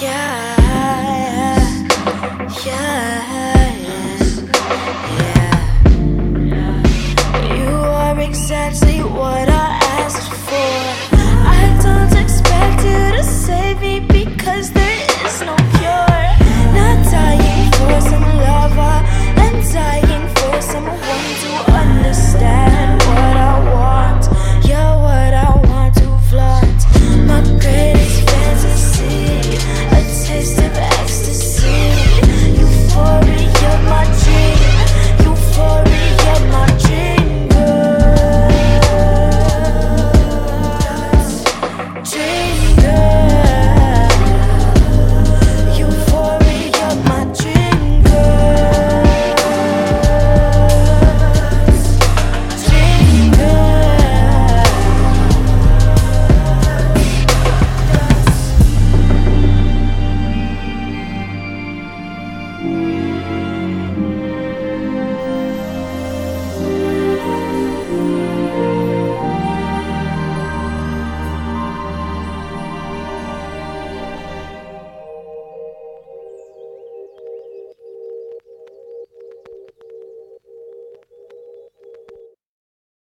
Yeah.